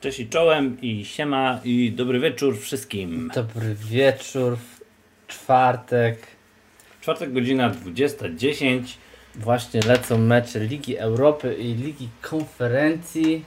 Cześć i czołem i siema i dobry wieczór wszystkim. Dobry wieczór, czwartek. Czwartek godzina 20.10. Właśnie lecą mecze Ligi Europy i Ligi Konferencji.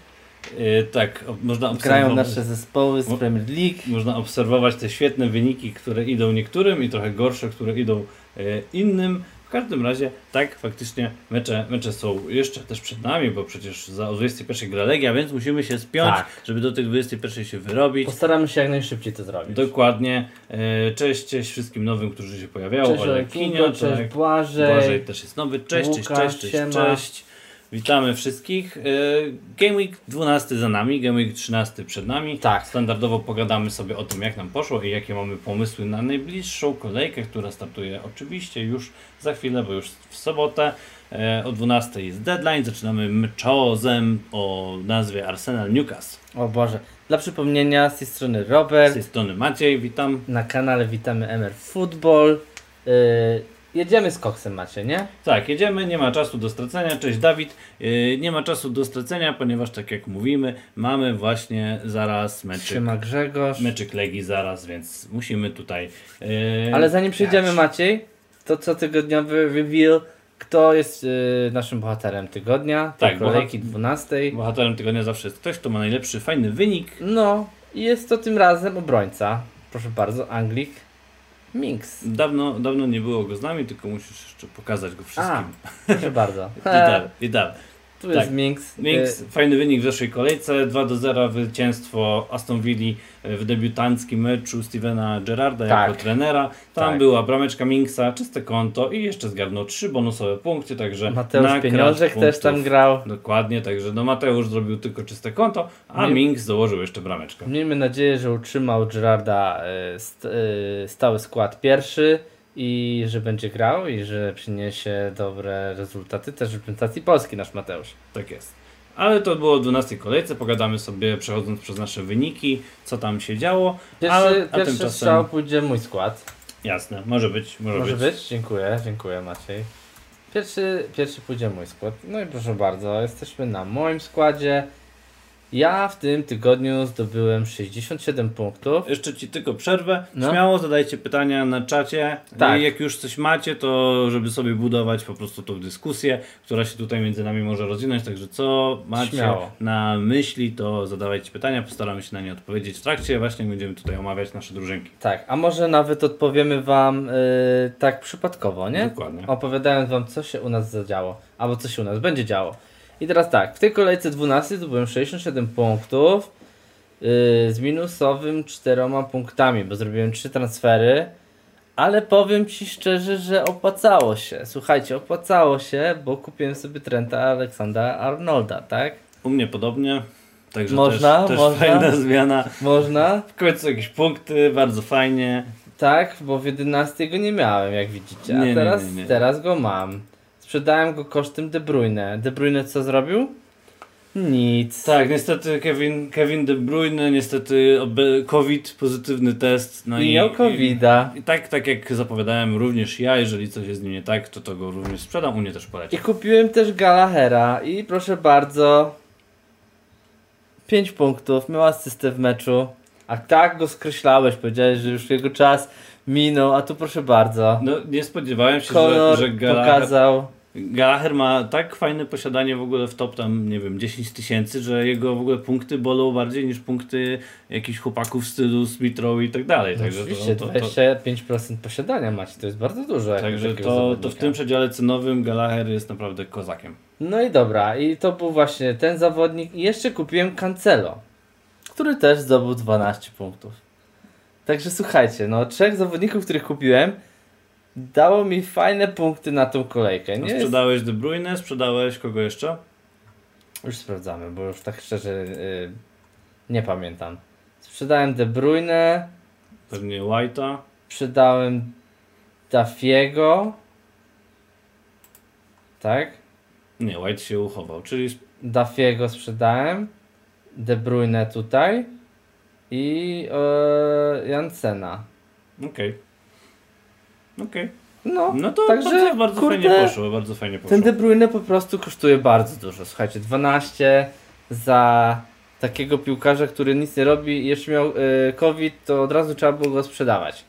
Yy, tak, można Grają obserwować, nasze zespoły z Mo- Premier League. można obserwować te świetne wyniki, które idą niektórym i trochę gorsze, które idą yy, innym. W każdym razie, tak, faktycznie mecze, mecze są jeszcze też przed nami, bo przecież za o 21 gra Legia, więc musimy się spiąć, Tak. żeby do tych 21 się wyrobić. Postaramy się jak najszybciej to zrobić. Dokładnie. Yy, cześć, cześć wszystkim nowym, którzy się pojawiają. Cześć Olek Kinio, cześć tak. Błażej. Błażej też jest nowy. Cześć, cześć, Łukasz, cześć, cześć, siema. cześć. Witamy wszystkich. Yy, Game Week 12 za nami, Game Week 13 przed nami. Tak. Standardowo pogadamy sobie o tym, jak nam poszło i jakie mamy pomysły na najbliższą kolejkę, która startuje oczywiście już za chwilę, bo już w sobotę. E, O 12 jest deadline. Zaczynamy meczozem o nazwie Arsenal Newcastle. O Boże. Dla przypomnienia z tej strony Z Robert. tej strony Maciej, witam. Na kanale witamy MR Football. Yy, jedziemy z koksem macie, nie? Tak, jedziemy, nie ma czasu do stracenia. Cześć Dawid. Yy, nie ma czasu do stracenia, ponieważ tak jak mówimy, mamy właśnie zaraz meczyk, Siema Grzegorz. meczyk Legii zaraz, więc musimy tutaj. Yy, Ale zanim przejdziemy. Maciej, to co tygodniowy reveal, kto jest yy, naszym bohaterem tygodnia, Tak, kolejki bohat- 12. Bohaterem tygodnia zawsze jest ktoś, kto ma najlepszy, fajny wynik. No i jest to tym razem obrońca. Proszę bardzo, Anglik Minks. Dawno, dawno nie było go z nami, tylko musisz jeszcze pokazać go wszystkim. Proszę bardzo. I dalej, i dalej. Tu jest Tak. Minks. Minks, Y, fajny wynik w zeszłej kolejce, 2 do 0 zwycięstwo Aston Villa w debiutanckim meczu Stevena Gerrarda Tak. jako trenera. Tam Tak. była brameczka Minksa, czyste konto i jeszcze zgarnął trzy bonusowe punkty, także Mateusz Pieniążek też tam grał. Dokładnie, także no Mateusz zrobił tylko czyste konto, a Nie- Minks założył jeszcze brameczkę. Miejmy nadzieję, że utrzymał Gerarda y, st, y, stały skład pierwszy i że będzie grał i że przyniesie dobre rezultaty też w reprezentacji Polski nasz Mateusz. Tak jest. Ale to było w 12 kolejce, pogadamy sobie przechodząc przez nasze wyniki, co tam się działo. Pierwszy, Ale- a pierwszy tymczasem- strzał pójdzie mój skład. Jasne, może być, może, Może być. być? Dziękuję, dziękuję Maciej. Pierwszy, pierwszy pójdzie mój skład. No i proszę bardzo, jesteśmy na moim składzie. Ja w tym tygodniu zdobyłem 67 punktów. Jeszcze ci tylko przerwę. No. Śmiało zadajcie pytania na czacie. Tak. I jak już coś macie, to żeby sobie budować po prostu tą dyskusję, która się tutaj między nami może rozwinąć. Także co macie Śmiało. na myśli, to zadawajcie pytania, postaramy się na nie odpowiedzieć w trakcie. Właśnie będziemy tutaj omawiać nasze drużynki. Tak, a może nawet odpowiemy Wam y, tak przypadkowo, nie? Dokładnie. Opowiadając Wam, co się u nas zadziało, albo co się u nas będzie działo. I teraz tak, w tej kolejce 12 zdobyłem 67 punktów yy, z minusowym 4 punktami, bo zrobiłem 3 transfery, ale powiem Ci szczerze, że opłacało się. Słuchajcie, opłacało się, bo kupiłem sobie Trenta Aleksandra Arnolda, tak? U mnie podobnie. Także Można, też, też można. fajna zmiana. Można? W końcu jakieś punkty, bardzo fajnie. Tak, bo w 11 go nie miałem, jak widzicie, a Nie, teraz, nie, nie. teraz go mam. Sprzedałem go kosztem De Bruyne. De Bruyne co zrobił? Nic. Tak, niestety Kevin, Kevin De Bruyne, niestety COVID, pozytywny test. No I i, miał covida. I tak, tak jak zapowiadałem, również ja, jeżeli coś jest z nim nie tak, to to go również sprzedam, u mnie też poleci. I kupiłem też Galahera i proszę bardzo 5 punktów, miał asystę w meczu. A tak go skreślałeś, powiedziałeś, że już jego czas minął, a tu proszę bardzo. No nie spodziewałem się, że, Kolor że Gallagher, pokazał. Gallagher ma tak fajne posiadanie w ogóle w top tam, nie wiem, 10 tysięcy, że jego w ogóle punkty bolą bardziej niż punkty jakichś chłopaków w stylu Smith i tak dalej. Także Oczywiście, to, to, to, 25% posiadania macie, to jest bardzo dużo. także to, to w tym przedziale cenowym Gallagher jest naprawdę kozakiem. No i dobra, i to był właśnie ten zawodnik. I jeszcze kupiłem Cancelo, który też zdobył 12 punktów. Także słuchajcie, no trzech zawodników, których kupiłem, dało mi fajne punkty na tą kolejkę. No, Nie jest... sprzedałeś De Bruyne, sprzedałeś kogo jeszcze? Już sprawdzamy, bo już tak szczerze y, nie pamiętam. Sprzedałem De Bruyne, Pewnie White'a. sprzedałem Dafiego. Tak? Nie, White się uchował, czyli Dafiego sprzedałem. De Bruyne tutaj. I e, Jansena. okej. Okej. No, No to Także, bardzo, bardzo kurde, fajnie poszło, bardzo fajnie poszło. ten De Bruyne po prostu kosztuje bardzo dużo. Słuchajcie, 12 za takiego piłkarza, który nic nie robi i jeszcze miał e, COVID, to od razu trzeba było go sprzedawać.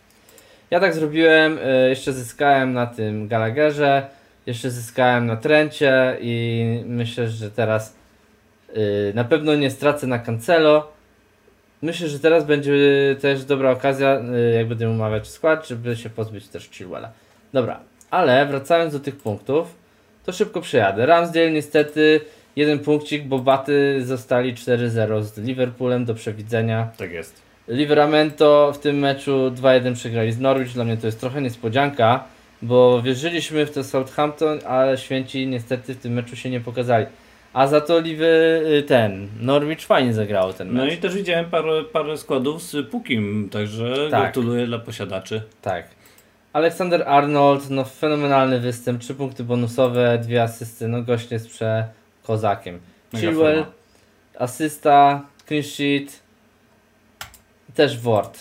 Ja tak zrobiłem, e, jeszcze zyskałem na tym Gallagherze, jeszcze zyskałem na Trencie i myślę, że teraz e, na pewno nie stracę na Cancelo. Myślę, że teraz będzie też dobra okazja, y, jak będę umawiać skład, żeby się pozbyć też Chilwella. Dobra, ale wracając do tych punktów, to szybko przejadę. Ramsdale niestety jeden punkcik, bo baty zostali 4-0 z Liverpoolem do przewidzenia. Tak jest. Liveramento w tym meczu 2-1 przegrali z Norwich. Dla mnie to jest trochę niespodzianka, bo wierzyliśmy w to Southampton, ale święci niestety w tym meczu się nie pokazali. A za to Liwy, y, ten, Norwich fajnie zagrało ten mecz. No i też widziałem parę, parę składów z Pukim, także Tak. gratuluję dla posiadaczy. Tak. Aleksander Arnold, no fenomenalny występ, trzy punkty bonusowe, dwie asysty, no gość jest przekozakiem. Mega Chilwell, asysta, clean sheet, też Ward.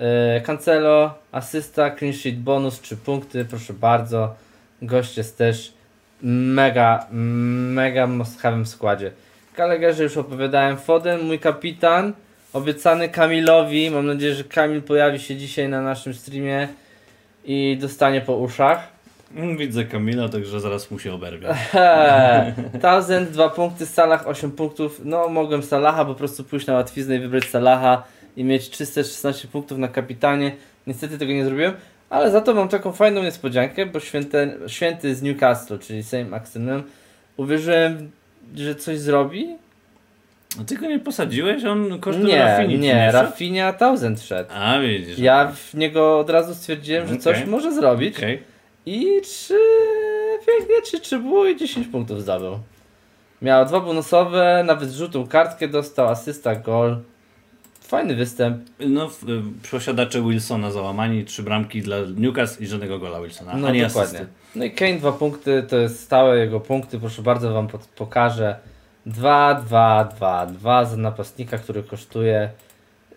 Yy, Cancelo, asysta, clean sheet, bonus, trzy punkty, proszę bardzo. Gość jest też mega, mega moskawym składzie. Gallagherze już opowiadałem, Foden, mój kapitan, obiecany Kamilowi, mam nadzieję, że Kamil pojawi się dzisiaj na naszym streamie i dostanie po uszach. Mm, Widzę Kamila, także zaraz mu się oberwie. Thousand, dwa punkty, Salah 8 punktów. No, mogłem Salaha po prostu pójść na łatwiznę i wybrać Salaha i mieć 316 punktów na kapitanie. Niestety tego nie zrobiłem, ale za to mam taką fajną niespodziankę, bo święte, święty z Newcastle, czyli Saint Maximin, uwierzyłem, że coś zrobi. A ty go nie posadziłeś? On kosztuje Nie, Rafini, nie, Rafinha Thousand szedł. A widzisz. Ja w niego od razu stwierdziłem, że coś Okej. może zrobić. Okej. I trzy pięknie, trzy, trzy było i 10 punktów zdobył. Miał dwa bonusowe, nawet żółtą kartkę dostał, asysta, gol. Fajny występ. No, w- posiadacze Wilsona załamani, trzy bramki dla Newcastle i żadnego gola Wilsona. No ani dokładnie. asysty. No i Kane dwa punkty, to jest stałe jego punkty, proszę bardzo wam pokażę. 2, 2, 2, 2 za napastnika, który kosztuje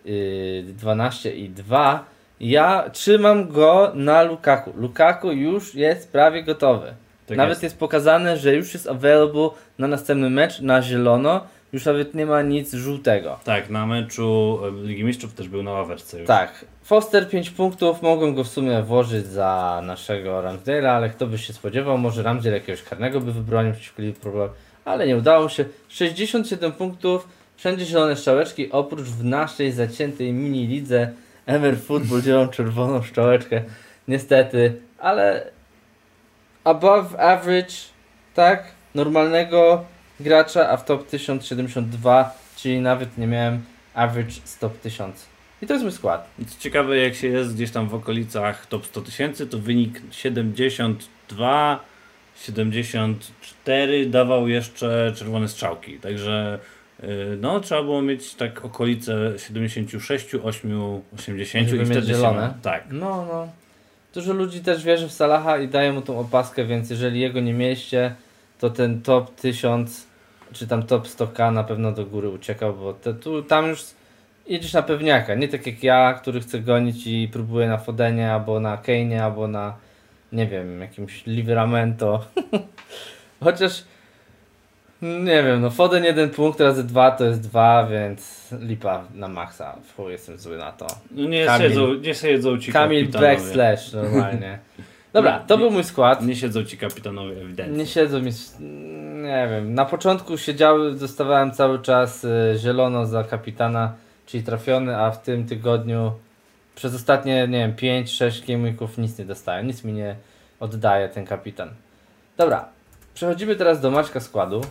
yy, 12 i 2. Ja trzymam go na Lukaku. Lukaku już jest prawie gotowy. Tak nawet jest. jest. pokazane, że już jest available na następny mecz na zielono. Już nawet nie ma nic żółtego. Tak, na meczu Ligi Mistrzów też był na ławeczce już. Tak. Foster 5 punktów, mogłem go w sumie włożyć za naszego Ramsdale'a, ale kto by się spodziewał, może Ramsdale jakiegoś karnego by wybronił przeciwko Liverpool, ale nie udało się. 67 punktów, wszędzie zielone strzałeczki, oprócz w naszej zaciętej mini lidze Ever Football zieloną czerwoną strzałeczkę. Niestety, ale above average, tak, normalnego gracza, a w top 1072, czyli nawet nie miałem average z top 1000. I to jest mój skład. Co ciekawe, jak się jest gdzieś tam w okolicach top 100 tysięcy, to wynik 72, 74 dawał jeszcze czerwone strzałki. Także y, no, trzeba było mieć tak okolice 76, 8, 80 Żeby i wtedy zielone. się... Tak. No, no. Dużo ludzi też wierzy w Salaha i daje mu tą opaskę, więc jeżeli jego nie mieliście, to ten top 1000 czy tam top 100k na pewno do góry uciekał, bo te, tu, tam już jedziesz na pewniaka. Nie tak jak ja, który chce gonić i próbuje na Fodenie, albo na Kane'ie, albo na nie wiem, jakimś Liveramento. Chociaż nie wiem, no Foden jeden punkt razy dwa to jest dwa, więc lipa na maksa. Fu, jestem zły na to. No nie, Kamil. siedzą, nie siedzą ci Kamil backslash normalnie. Dobra, to Nie- był mój skład. Nie siedzą ci kapitanowie ewidentnie. Nie siedzą mi. Nie wiem. Na początku siedziały, dostawałem cały czas y, zielono za kapitana, czyli trafiony, a w tym tygodniu przez ostatnie, nie wiem, 5-6 gameweeków nic nie dostałem. Nic mi nie oddaje ten kapitan. Dobra, przechodzimy teraz do Maćka składu.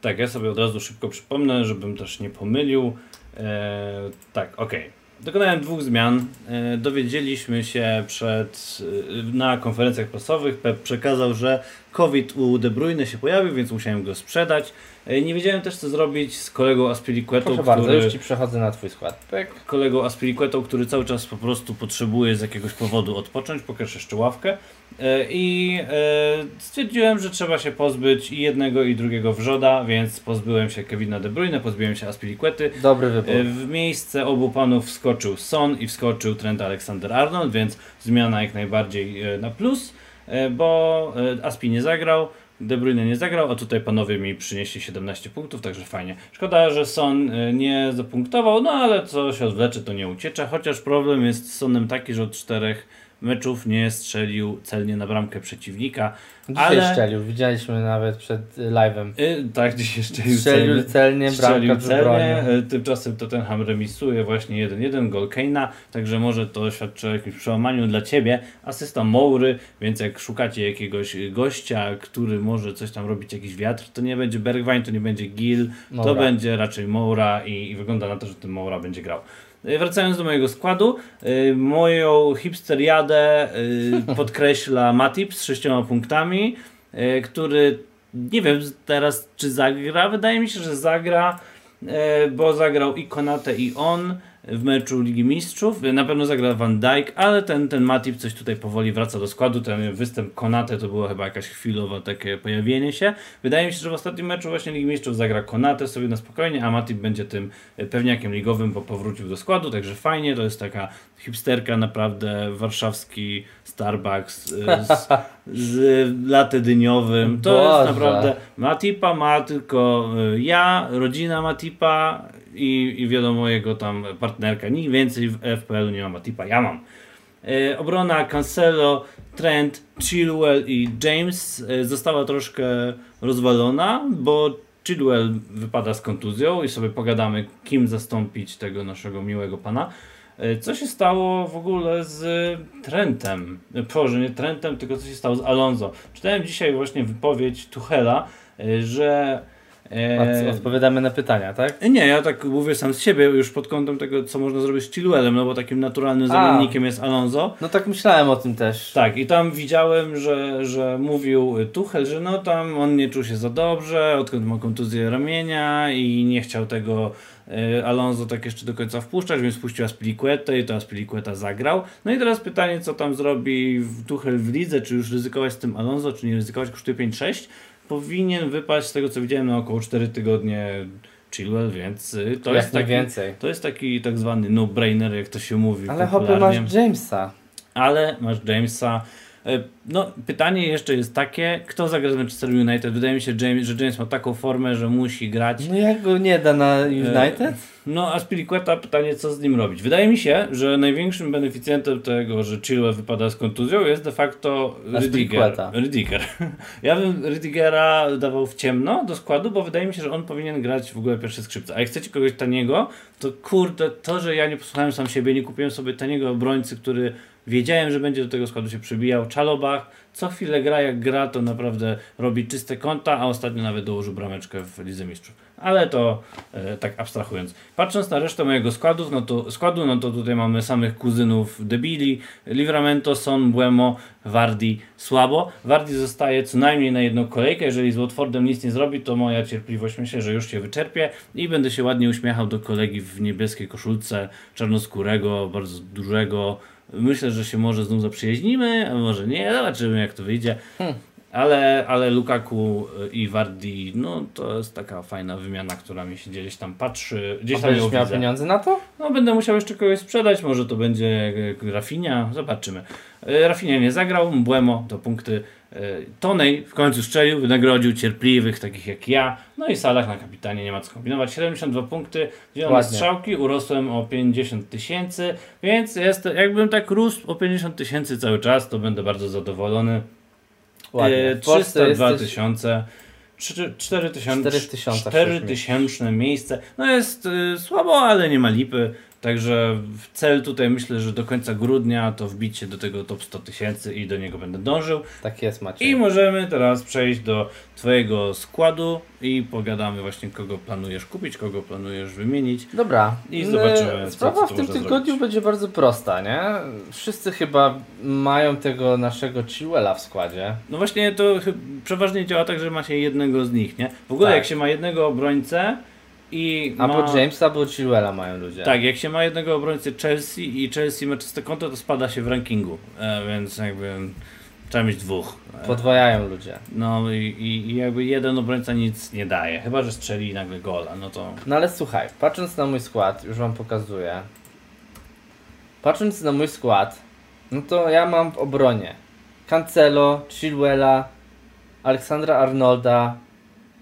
Tak, ja sobie od razu szybko przypomnę, żebym też nie pomylił. E, tak, okej. Dokonałem dwóch zmian. E, dowiedzieliśmy się przed, e, na konferencjach prasowych. Pep przekazał, że COVID u De Bruyne się pojawił, więc musiałem go sprzedać. E, nie wiedziałem też co zrobić z kolegą Aspilicuetą, Proszę bardzo, który... już Ci przechodzę na Twój skład. Pyk. kolegą Aspilicuetą, który cały czas po prostu potrzebuje z jakiegoś powodu odpocząć, pokaż jeszcze ławkę. E, I e, stwierdziłem, że trzeba się pozbyć i jednego i drugiego wrzoda, więc pozbyłem się Kevina De Bruyne, pozbyłem się Aspilicuety. Dobry wybór. W miejsce obu panów wskoczył Son i wskoczył Trent Alexander-Arnold, więc zmiana jak najbardziej na plus, bo e, Aspi nie zagrał. De Bruyne nie zagrał, a tutaj panowie mi przynieśli 17 punktów, także fajnie. Szkoda, że Son y, nie zapunktował, no ale co się odwlecze, to nie uciecze. Chociaż problem jest z Sonem taki, że od czterech meczów nie strzelił celnie na bramkę przeciwnika. Dzisiaj ale szczelił, widzieliśmy nawet przed live'em. y, tak, dzisiaj strzelił, Strzelił celnie. celnie, Strzelił bramka celnie, wybronił. y, tymczasem Tottenham remisuje właśnie 1-1, gol Kane'a, także może to świadczy o jakimś przełamaniu dla Ciebie. Asysta Moury, więc jak szukacie jakiegoś gościa, który może coś tam robić, jakiś wiatr, to nie będzie Bergwijn, to nie będzie Gil, to Moura. będzie raczej Moura i, i wygląda na to, że ten Moura będzie grał. Y, Wracając do mojego składu, y, moją hipsteriadę y, podkreśla Matip z sześcioma punktami, który nie wiem teraz czy zagra, wydaje mi się, że zagra, bo zagrał i Konate i on w meczu Ligi Mistrzów, na pewno zagra Van Dijk, ale ten, ten Matip coś tutaj powoli wraca do składu, ten występ Konate to było chyba jakaś chwilowe takie pojawienie się. Wydaje mi się, że w ostatnim meczu właśnie Ligi Mistrzów zagra Konate sobie na spokojnie, a Matip będzie tym y, pewniakiem ligowym, bo powrócił do składu, także fajnie, to jest taka hipsterka naprawdę, warszawski Starbucks y, z, z latte dyniowym. To Boże. jest naprawdę, Matipa ma tylko y, ja, rodzina Matipa i, i wiadomo jego tam partnerka. Nikt więcej w FPL-u nie ma Matipa, ja mam. Y, Obrona Cancelo, Trent, Chilwell i James y, została troszkę rozwalona, bo Chilwell wypada z kontuzją i sobie pogadamy, kim zastąpić tego naszego miłego pana. Y, Co się stało w ogóle z Trentem? Boże, nie Trentem, tylko co się stało z Alonso. Czytałem dzisiaj właśnie wypowiedź Tuchela, że e, Od- Odpowiadamy na pytania, tak? nie, ja tak mówię sam z siebie już pod kątem tego, co można zrobić z Chilwellem, no bo takim naturalnym zamiennikiem jest Alonso. No tak myślałem o tym też. Tak, i tam widziałem, że, że mówił Tuchel, że no tam on nie czuł się za dobrze, odkąd ma kontuzję ramienia i nie chciał tego e, Alonso tak jeszcze do końca wpuszczać, więc puścił Aspilicuetę i to Aspilicueta zagrał. No i teraz pytanie, co tam zrobi Tuchel w lidze, czy już ryzykować z tym Alonso, czy nie ryzykować, kosztuje 5-6. Powinien wypaść z tego, co widziałem, na około 4 tygodnie Chilwell, więc y, to jest taki, więcej. to jest taki tak zwany no-brainer, jak to się mówi Ale hopy masz Jamesa. ale masz Jamesa. E, No, pytanie jeszcze jest takie, kto zagra z Manchester United? Wydaje mi się, James, że James ma taką formę, że musi grać. No jak go nie da na United? No, a Spilicueta pytanie, co z nim robić? Wydaje mi się, że największym beneficjentem tego, że Chilwell wypada z kontuzją jest de facto Rydiger. Rydiger. Ja bym Rydigera dawał w ciemno do składu, bo wydaje mi się, że on powinien grać w ogóle pierwsze skrzypce. A jak chcecie kogoś taniego, to kurde, to, że ja nie posłuchałem sam siebie, nie kupiłem sobie taniego obrońcy, który wiedziałem, że będzie do tego składu się przybijał. Czalobach co chwilę gra, jak gra, to naprawdę robi czyste konta, a ostatnio nawet dołożył brameczkę w Lidze Mistrzów. Ale to e, tak abstrahując. Patrząc na resztę mojego składów, no to, składu, no to tutaj mamy samych kuzynów debili. Livramento, Son, Buemo, Wardi słabo. Wardi zostaje co najmniej na jedną kolejkę. Jeżeli z Watfordem nic nie zrobi, to moja cierpliwość myślę, że już się wyczerpie i będę się ładnie uśmiechał do kolegi w niebieskiej koszulce, czarnoskórego, bardzo dużego. Myślę, że się może znów zaprzyjaźnimy, a może nie, zobaczymy jak to wyjdzie. Ale, ale Lukaku i Wardi, no to jest taka fajna wymiana, która mi się gdzieś tam patrzy. Gdzieś A tam będziesz miał widzę. pieniądze na to? No będę musiał jeszcze kogoś sprzedać, może to będzie e, Rafinha, zobaczymy. E, Rafinha nie zagrał, Błemo to punkty. Tonej w końcu strzelił, wynagrodził cierpliwych, takich jak ja. No i Salah na kapitanie, nie ma co kombinować. 72 punkty, zielone strzałki, urosłem o 50 tysięcy, więc jest, jakbym tak rósł o 50 tysięcy cały czas, to będę bardzo zadowolony. Ładnie. E, W Polsce 302 jesteś... tysiące. 4 tysiące 4000 4 chcesz tysięczne miejsce. No jest y, słabo, ale nie ma lipy. Także w cel tutaj myślę, że do końca grudnia to wbicie do tego top 100 tysięcy i do niego będę dążył. Tak jest Maciej. I możemy teraz przejść do Twojego składu i pogadamy właśnie kogo planujesz kupić, kogo planujesz wymienić. Dobra. I zobaczymy, co- Sprawa co w tu tym tygodniu zrobić. będzie bardzo prosta, nie? Wszyscy chyba mają tego naszego Chilwella w składzie. No właśnie to przeważnie działa tak, że ma się jednego z nich, nie? W ogóle Tak. jak się ma jednego obrońcę i Albo ma... Jamesa, albo Chilwella mają ludzie. Tak, jak się ma jednego obrońcę Chelsea i Chelsea ma czyste konto, to spada się w rankingu, e, więc jakby trzeba mieć dwóch. E, Podwajają ludzie. No i, i, i jakby jeden obrońca nic nie daje, chyba że strzeli nagle gola, no to No ale słuchaj, patrząc na mój skład, już wam pokazuję. Patrząc na mój skład, no to ja mam w obronie Cancelo, Chilwella, Aleksandra Arnolda,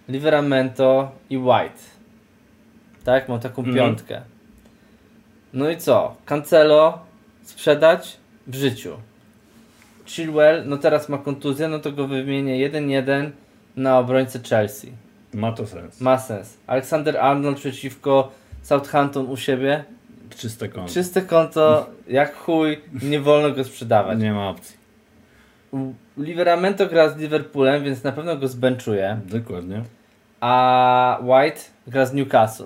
Liveramento i White. Tak, mam taką Mhm. piątkę. No i co? Cancelo sprzedać w życiu. Chilwell, no teraz ma kontuzję, no to go wymienię 1-1 na obrońcę Chelsea. Ma to sens. Ma sens. Aleksander Arnold przeciwko Southampton u siebie. Czyste konto. Czyste konto, jak chuj, nie wolno go sprzedawać. Nie ma opcji. Liveramento gra z Liverpoolem, więc na pewno go zbenczuje. Dokładnie. A White gra z Newcastle.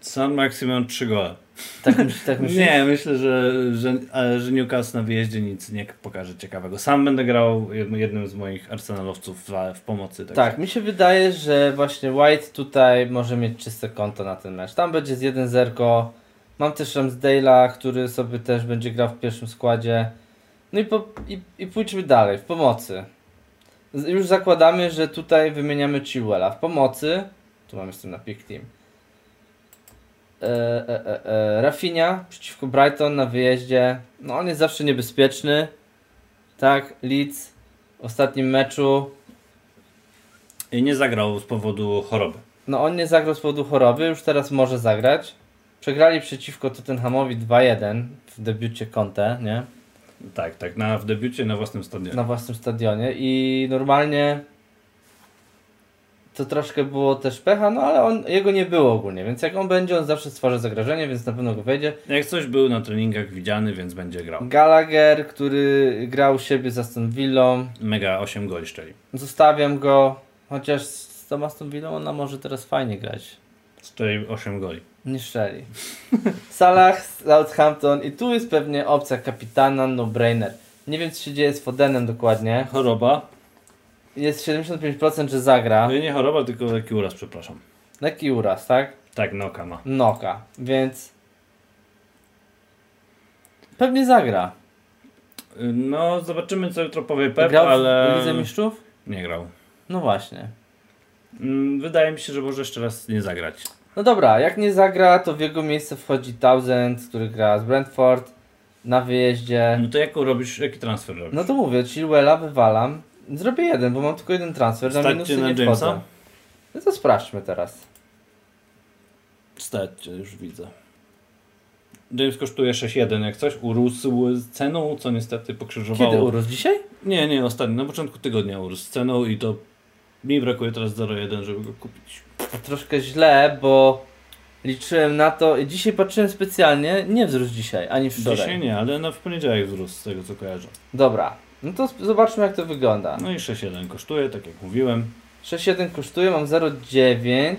San maksimum 3 gole. Tak, tak myślisz? Nie, myślę, że, że, że Newcastle na wyjeździe nic nie pokaże ciekawego. Sam będę grał jed- jednym z moich arsenalowców w, w pomocy. Tak, mi się wydaje, że właśnie White tutaj może mieć czyste konto na ten mecz. Tam będzie z 1-0. Mam też Ramsdale'a, który sobie też będzie grał w pierwszym składzie. No i, po, i, i pójdźmy dalej, w pomocy. Już zakładamy, że tutaj wymieniamy Chilwella. W pomocy, tu mam jestem na pick team. E, e, e, e, Rafinha przeciwko Brighton na wyjeździe. No on jest zawsze niebezpieczny. Tak, Leeds w ostatnim meczu I nie zagrał z powodu choroby. No on nie zagrał z powodu choroby, już teraz może zagrać. Przegrali przeciwko Tottenhamowi 2-1 w debiucie Conte, nie? Tak, tak, na, w debiucie na własnym stadionie. Na własnym stadionie i normalnie to troszkę było też pecha, no ale on, jego nie było ogólnie, więc jak on będzie, on zawsze stwarza zagrożenie, więc na pewno go wejdzie. Jak coś był na treningach widziany, więc będzie grał. Gallagher, który grał u siebie z Aston Villą, Mega 8 goli szczeli. zostawiam go, chociaż z tą Aston Villą ona może teraz fajnie grać. Szczeli 8 goli. Nie szczeli. Salah, Southampton i tu jest pewnie opcja kapitana, no-brainer. Nie wiem co się dzieje z Fodenem dokładnie. Choroba? Jest 75% że zagra. No i nie choroba, tylko lekki uraz, przepraszam. Lekki uraz, tak? Tak, noka ma. Noka, więc pewnie zagra. No, zobaczymy co jutro powie Pep, Grał ale... w Lidze Mistrzów? Nie grał. No właśnie. Mm, Wydaje mi się, że może jeszcze raz nie zagrać. No dobra, jak nie zagra, to w jego miejsce wchodzi Townsend, który gra z Brentford na wyjeździe. No to jaką robisz, jaki transfer robisz? No to mówię, Chilwella wywalam. Zrobię jeden, bo mam tylko jeden transfer, na minusy na nie Jamesa? wchodzę. No to sprawdźmy teraz. Stać, już widzę. James kosztuje 6,1 jak coś, urósł z ceną, co niestety pokrzyżowało. Kiedy urósł? Dzisiaj? Nie, nie, ostatnio, na początku tygodnia urósł z ceną i to mi brakuje teraz 0,1, żeby go kupić. Troszkę źle, bo liczyłem na to i dzisiaj patrzyłem specjalnie, nie wzrósł dzisiaj, ani wczoraj. Dzisiaj nie, ale no w poniedziałek wzrósł z tego co kojarzę. Dobra, no to zobaczmy jak to wygląda. No i 6,1 kosztuje, tak jak mówiłem. 6,1 kosztuje, mam 0,9.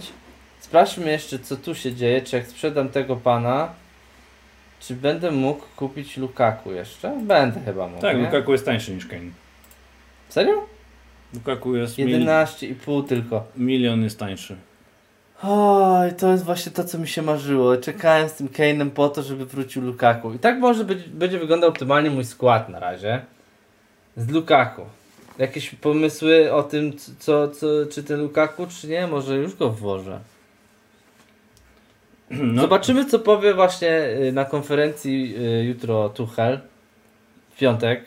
Sprawdźmy jeszcze co tu się dzieje, czy jak sprzedam tego pana, czy będę mógł kupić Lukaku jeszcze? Będę chyba mógł, Tak, nie? Lukaku jest tańszy niż Kane. Serio? Lukaku jest mil, 11,5 tylko. milion jest tańszy. Oj, to jest właśnie to, co mi się marzyło. Czekałem z tym Kane'em po to, żeby wrócił Lukaku. I tak może być, będzie wyglądał optymalnie mój skład na razie. Z Lukaku. Jakieś pomysły o tym, co, co, czy ten Lukaku, czy nie? Może już go włożę. No, Zobaczymy, co powie właśnie y, na konferencji y, jutro Tuchel. W piątek.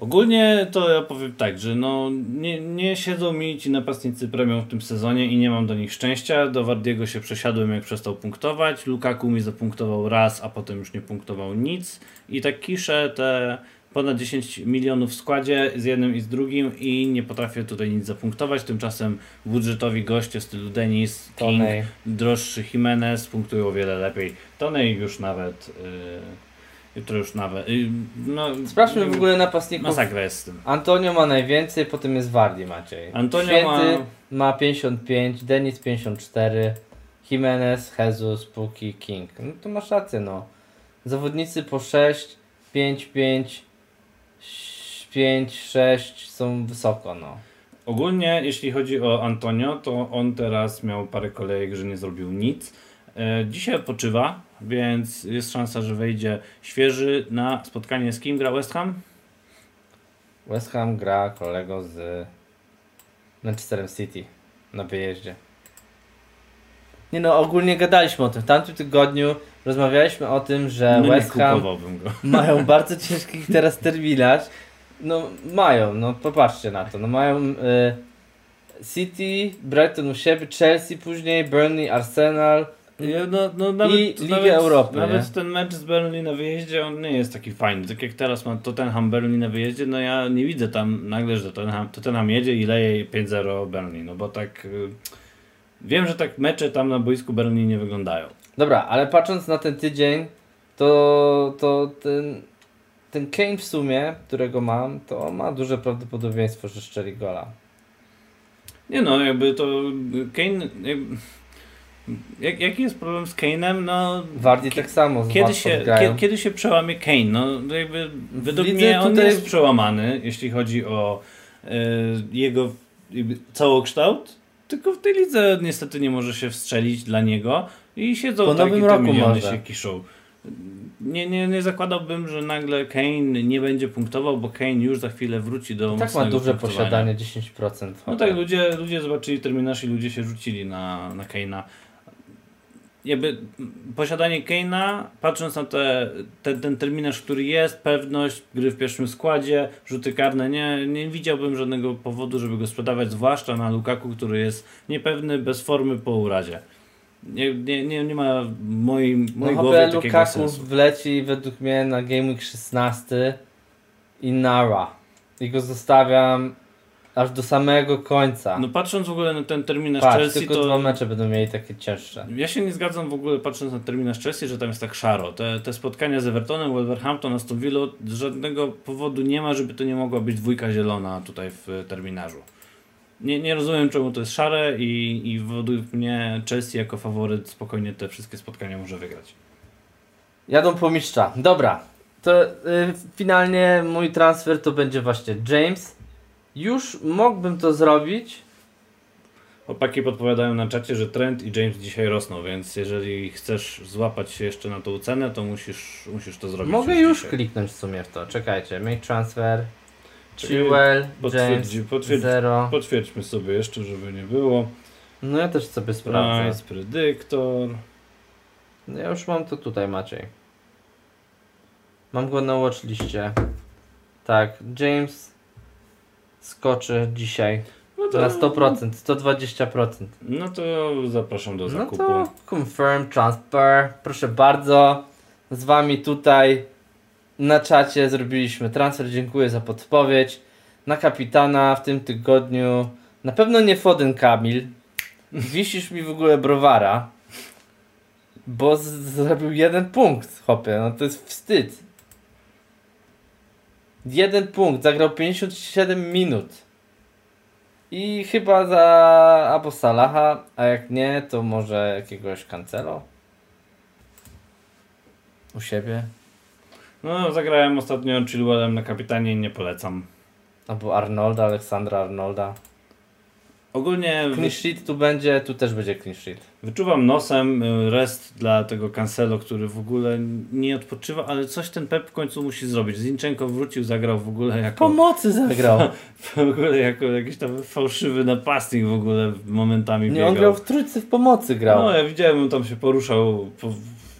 Ogólnie to ja powiem tak, że no nie, nie siedzą mi ci napastnicy premium w tym sezonie i nie mam do nich szczęścia. Do Wardiego się przesiadłem jak przestał punktować. Lukaku mi zapunktował raz, a potem już nie punktował nic. I tak kiszę te ponad 10 milionów w składzie z jednym i z drugim i nie potrafię tutaj nic zapunktować. Tymczasem budżetowi goście w stylu Denis, King, droższy Jimenez punktują o wiele lepiej. Tonej już nawet... Yy, jutro już nawet... Yy, no, Sprawdźmy w ogóle napastników. Masakra jest z tym. Antonio ma najwięcej, potem jest Wardi Maciej. Antonio Święty ma- ma 55, Denis 54, Jimenez, Jesus, Puki, King. No to masz rację, no. Zawodnicy po 6, 5, 5, 5, 6 są wysoko, no. Ogólnie, jeśli chodzi o Antonio, to on teraz miał parę kolejek, że nie zrobił nic. E, Dzisiaj odpoczywa, więc jest szansa, że wejdzie świeży na spotkanie z kim gra West Ham? West Ham gra kolego z Manchesterem City na wyjeździe. Nie no, ogólnie gadaliśmy o tym. W tamtym tygodniu rozmawialiśmy o tym, że No West Ham mają bardzo ciężki teraz terminarz No mają, no popatrzcie na to. No mają y, City, Brighton u siebie, Chelsea później, Burnley, Arsenal. No, no, nawet, I Ligę nawet, Europy, Nawet nie? ten mecz z Burnley na wyjeździe, on nie jest taki fajny. Tak jak teraz ma Tottenham Burnley na wyjeździe, no ja nie widzę tam nagle, że Tottenham, Tottenham jedzie i leje 5-0 Burnley, no bo tak... y, Wiem, że tak mecze tam na boisku Burnley nie wyglądają. Dobra, ale patrząc na ten tydzień, to, to ten, ten Kane w sumie, którego mam, to ma duże prawdopodobieństwo, że szczeli gola. Nie no, jakby to Kane... Jakby, jak, jaki jest problem z Kane'em? No... Wardy tak samo Kiedy się, kiedy, kiedy się przełamie Kane? No jakby według Widzę mnie on tutaj- jest przełamany, jeśli chodzi o e, jego jakby całokształt, tylko w tej lidze niestety nie może się wstrzelić dla niego i siedzą Po takie nowym te roku miliony może. się kiszą. Nie, nie, nie zakładałbym, że nagle Kane nie będzie punktował, bo Kane już za chwilę wróci do Tak ma duże posiadanie, 10%. No tak, ludzie, ludzie zobaczyli terminarz i ludzie się rzucili na, na Kane'a. Jakby posiadanie Kane'a, patrząc na te, te, ten terminarz, który jest, pewność gry w pierwszym składzie, rzuty karne, nie, nie widziałbym żadnego powodu, żeby go sprzedawać, zwłaszcza na Lukaku, który jest niepewny, bez formy po urazie. Nie, nie, nie, nie ma w mojej, No mojej chyba głowie takiego Lukaku sensu. wleci według mnie na Game Week 16 i Nara. I go zostawiam aż do samego końca. No patrząc w ogóle na ten terminarz Patrz, Chelsea, tylko to... dwa mecze będą mieli takie cięższe. Ja się nie zgadzam w ogóle patrząc na terminarz Chelsea, że tam jest tak szaro. Te, te spotkania z Evertonem, Wolverhampton, Aston Villa, żadnego powodu nie ma, żeby to nie mogła być dwójka zielona tutaj w terminarzu. Nie, nie rozumiem czemu to jest szare i, i według mnie Chelsea jako faworyt spokojnie te wszystkie spotkania może wygrać. Jadą po mistrza. Dobra. To y, finalnie mój transfer to będzie właśnie James. Już mógłbym to zrobić. Chłopaki podpowiadają na czacie, że Trent i James dzisiaj rosną, więc jeżeli chcesz złapać się jeszcze na tą cenę, to musisz, musisz to zrobić. Mogę już dzisiaj. kliknąć w sumie w to. Czekajcie. Make transfer. Chilwell, James, Potwierdzi, potwierdzi, zero. potwierdźmy sobie jeszcze, żeby nie było. No ja też sobie sprawdzę. Price, Predictor. No ja już mam to tutaj Maciej. Mam go na watchliście. Tak, James skoczy dzisiaj No to, na 100%, 120%. No to zapraszam do No zakupu. to confirm transfer. Proszę bardzo. Z wami tutaj na czacie zrobiliśmy transfer. Dziękuję za podpowiedź. Na kapitana w tym tygodniu. Na pewno nie Foden Kamil. Wisisz mi w ogóle browara. Bo zrobił jeden punkt, hopie. No to jest wstyd. Jeden punkt. Zagrał 57 minut. I chyba za albo Salaha, a jak nie, to może jakiegoś Cancelo? U siebie? No zagrałem ostatnio Chilwellem na kapitanie i nie polecam. Albo Arnolda, Aleksandra Arnolda. Ogólnie Clean sheet tu będzie, tu też będzie clean sheet. wyczuwam nosem y, rest dla tego Cancelo, który w ogóle nie odpoczywa, ale coś ten Pep w końcu musi zrobić. Zinchenko wrócił, zagrał w ogóle jako, Pomocy zagrał. w ogóle jako jakiś tam fałszywy napastnik w ogóle momentami Nie, biegał. on grał w trójce w pomocy grał. No ja widziałem, on tam się poruszał po,